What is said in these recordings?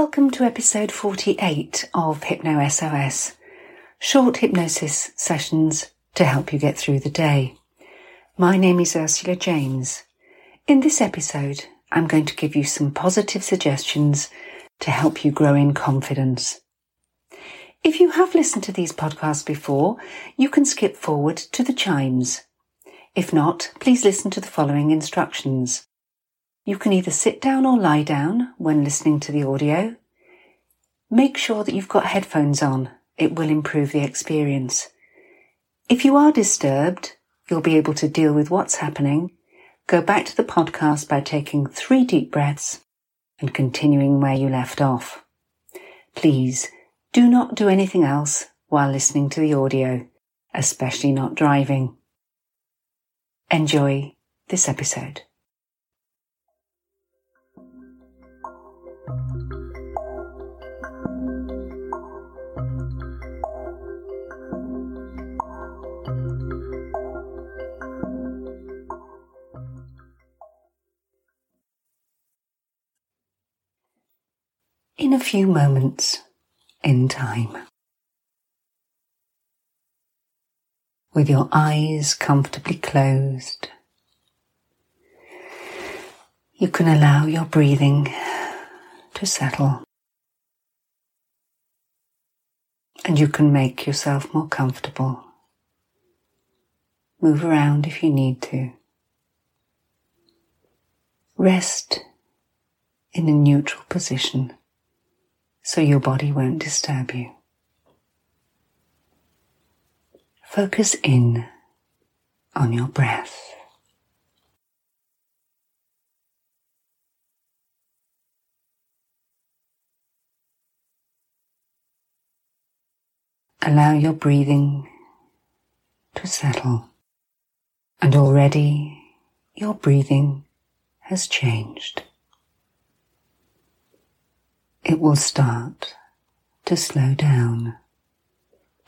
Welcome to episode 48 of Hypno SOS, short hypnosis sessions to help you get through the day. My name is Ursula James. In this episode, I'm going to give you some positive suggestions to help you grow in confidence. If you have listened to these podcasts before, you can skip forward to the chimes. If not, please listen to the following instructions. You can either sit down or lie down when listening to the audio. Make sure that you've got headphones on. It will improve the experience. If you are disturbed, you'll be able to deal with what's happening. Go back to the podcast by taking three deep breaths and continuing where you left off. Please do not do anything else while listening to the audio, especially not driving. Enjoy this episode. In a few moments in time. With your eyes comfortably closed, you can allow your breathing to settle. And you can make yourself more comfortable. Move around if you need to. Rest in a neutral position so your body won't disturb you. Focus in on your breath. Allow your breathing to settle, and already your breathing has changed it will start to slow down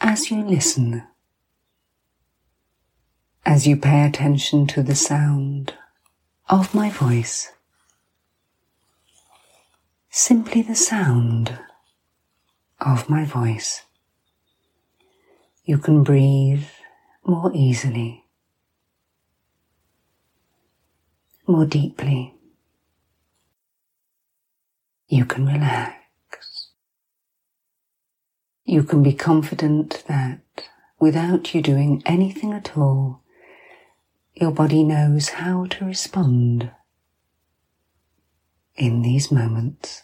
as you listen, as you pay attention to the sound of my voice. Simply the sound of my voice. You can breathe more easily, more deeply you can relax. You can be confident that without you doing anything at all, your body knows how to respond in these moments.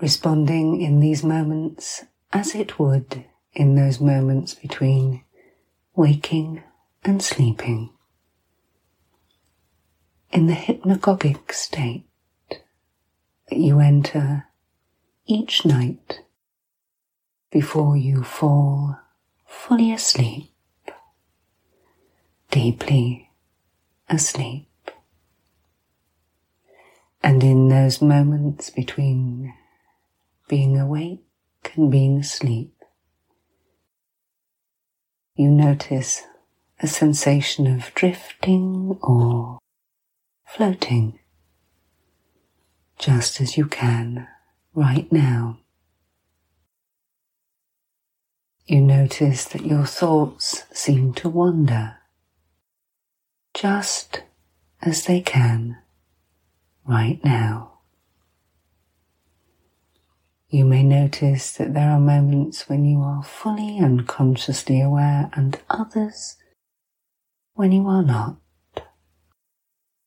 Responding in these moments as it would in those moments between waking and sleeping in the hypnagogic state that you enter each night before you fall fully asleep, deeply asleep. And in those moments between being awake and being asleep, you notice a sensation of drifting or floating just as you can right now. You notice that your thoughts seem to wander just as they can right now. You may notice that there are moments when you are fully and consciously aware and others when you are not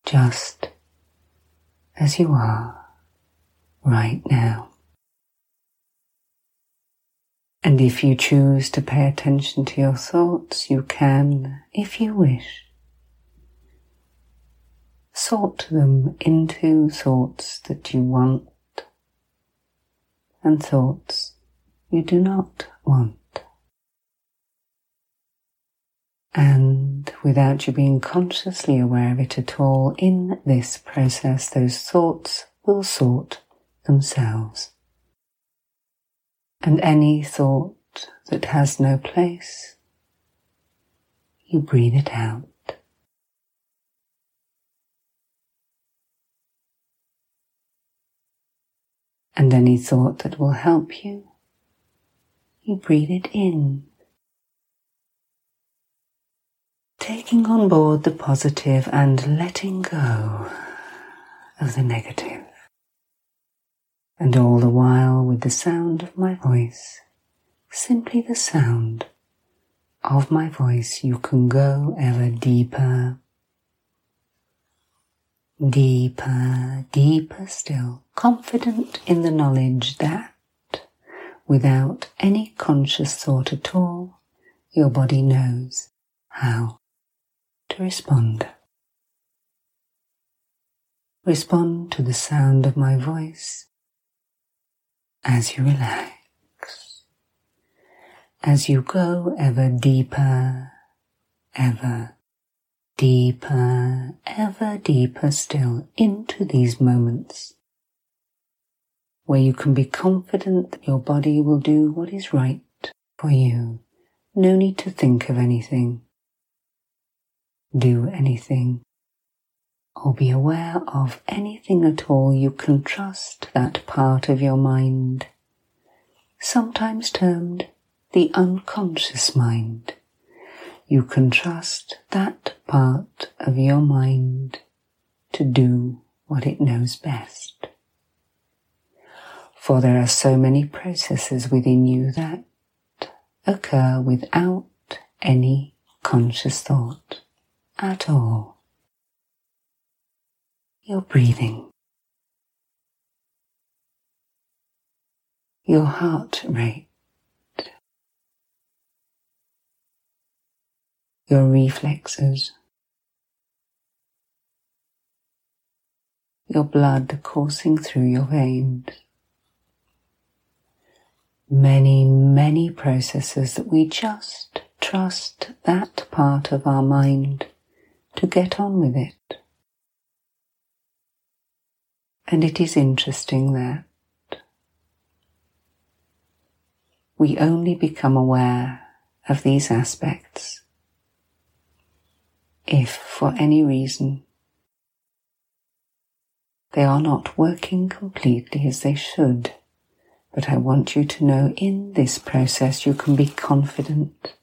just as you are right now. And if you choose to pay attention to your thoughts, you can, if you wish, sort them into thoughts that you want and thoughts you do not want. And without you being consciously aware of it at all, in this process, those thoughts will sort themselves. And any thought that has no place, you breathe it out. And any thought that will help you, you breathe it in. Taking on board the positive and letting go of the negative. And all the while with the sound of my voice, simply the sound of my voice, you can go ever deeper, deeper, deeper still, confident in the knowledge that without any conscious thought at all, your body knows how respond. Respond to the sound of my voice as you relax, as you go ever deeper, ever deeper, ever deeper still into these moments where you can be confident that your body will do what is right for you. No need to think of anything, do anything, or be aware of anything at all, you can trust that part of your mind, sometimes termed the unconscious mind. You can trust that part of your mind to do what it knows best. For there are so many processes within you that occur without any conscious thought at all. Your breathing, your heart rate, your reflexes, your blood coursing through your veins. Many, many processes that we just trust that part of our mind to get on with it. And it is interesting that we only become aware of these aspects if, for any reason, they are not working completely as they should. But I want you to know in this process you can be confident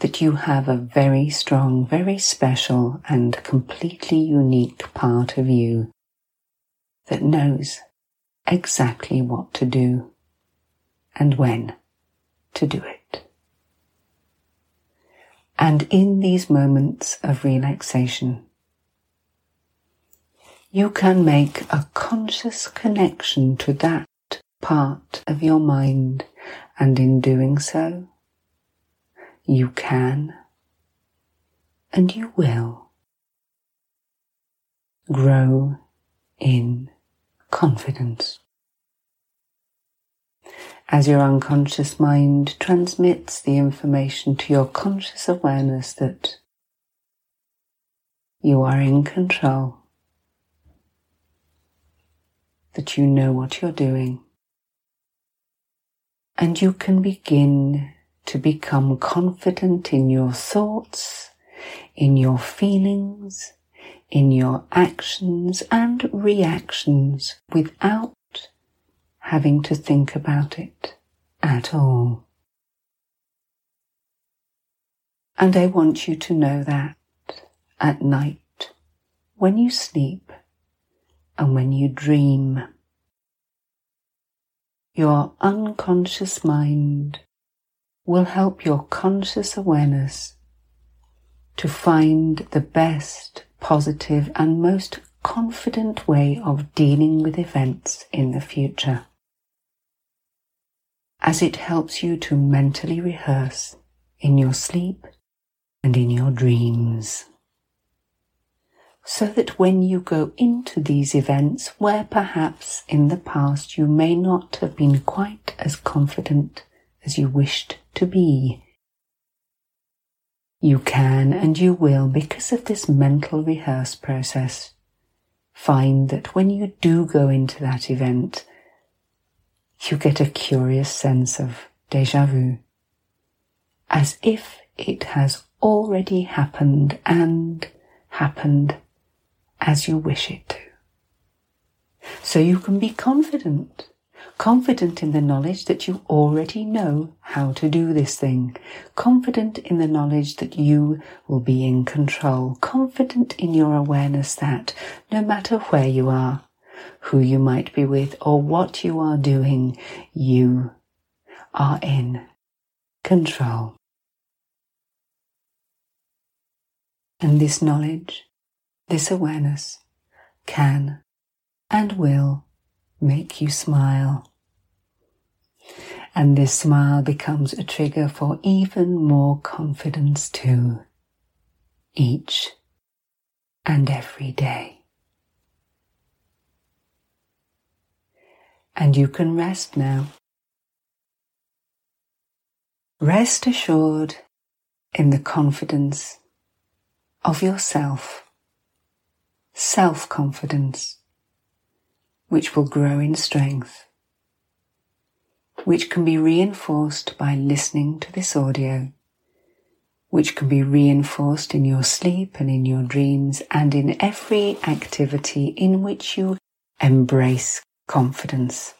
that you have a very strong, very special and completely unique part of you that knows exactly what to do and when to do it. And in these moments of relaxation, you can make a conscious connection to that part of your mind, and in doing so, you can. And you will. Grow in confidence. As your unconscious mind transmits the information to your conscious awareness that you are in control, that you know what you're doing, and you can begin to become confident in your thoughts, in your feelings, in your actions and reactions without having to think about it at all. And I want you to know that at night, when you sleep and when you dream, your unconscious mind will help your conscious awareness to find the best, positive, and most confident way of dealing with events in the future. As it helps you to mentally rehearse in your sleep and in your dreams. So that when you go into these events where perhaps in the past you may not have been quite as confident as you wished to be. You can and you will, because of this mental rehearse process, find that when you do go into that event, you get a curious sense of deja vu, as if it has already happened and happened as you wish it to. So you can be confident. Confident in the knowledge that you already know how to do this thing. Confident in the knowledge that you will be in control. Confident in your awareness that no matter where you are, who you might be with, or what you are doing, you are in control. And this knowledge, this awareness, can and will make you smile. And this smile becomes a trigger for even more confidence too, each and every day. And you can rest now. Rest assured in the confidence of yourself, self confidence, which will grow in strength, which can be reinforced by listening to this audio, which can be reinforced in your sleep and in your dreams and in every activity in which you embrace confidence,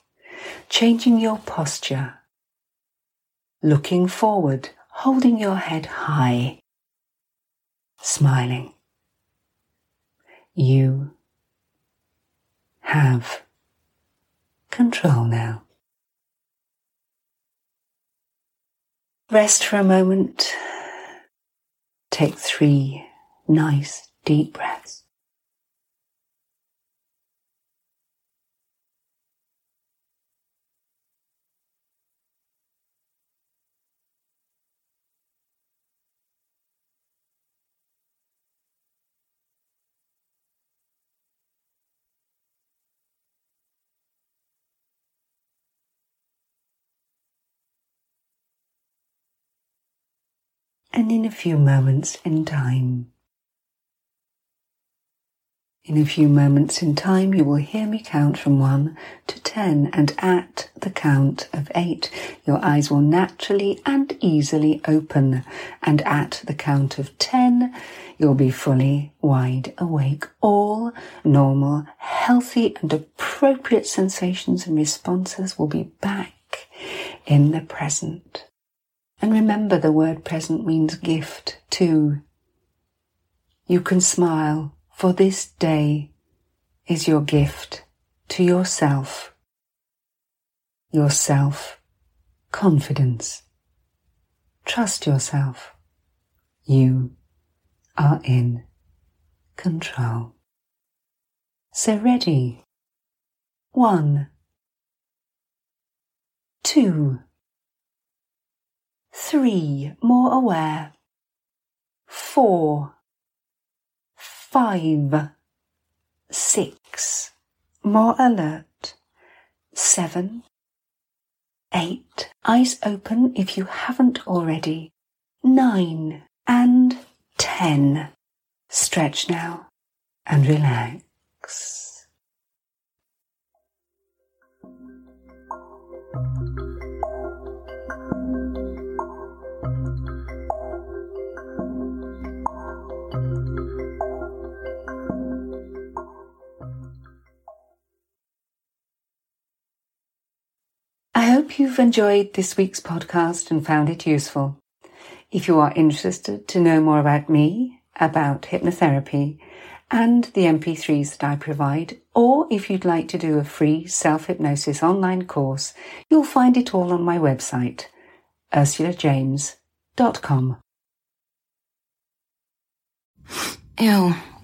changing your posture looking forward, holding your head high, smiling. You have control now. Rest for a moment. Take three nice deep breaths. And in a few moments in time. In a few moments in time, you will hear me count from one to ten, and at the count of eight, your eyes will naturally and easily open. And at the count of ten, you'll be fully wide awake. All normal, healthy, and appropriate sensations and responses will be back in the present. And remember the word present means gift too. You can smile, for this day is your gift to yourself. Yourself confidence. Trust yourself. You are in control. So ready. One. Two three, more aware, four, five, six, more alert, seven, eight, eyes open if you haven't already, nine, and ten. Stretch now and relax. Hope you've enjoyed this week's podcast and found it useful. If you are interested to know more about me, about hypnotherapy, and the MP3s that I provide, or if you'd like to do a free self hypnosis online course, you'll find it all on my website, ursulajames.com. Ew.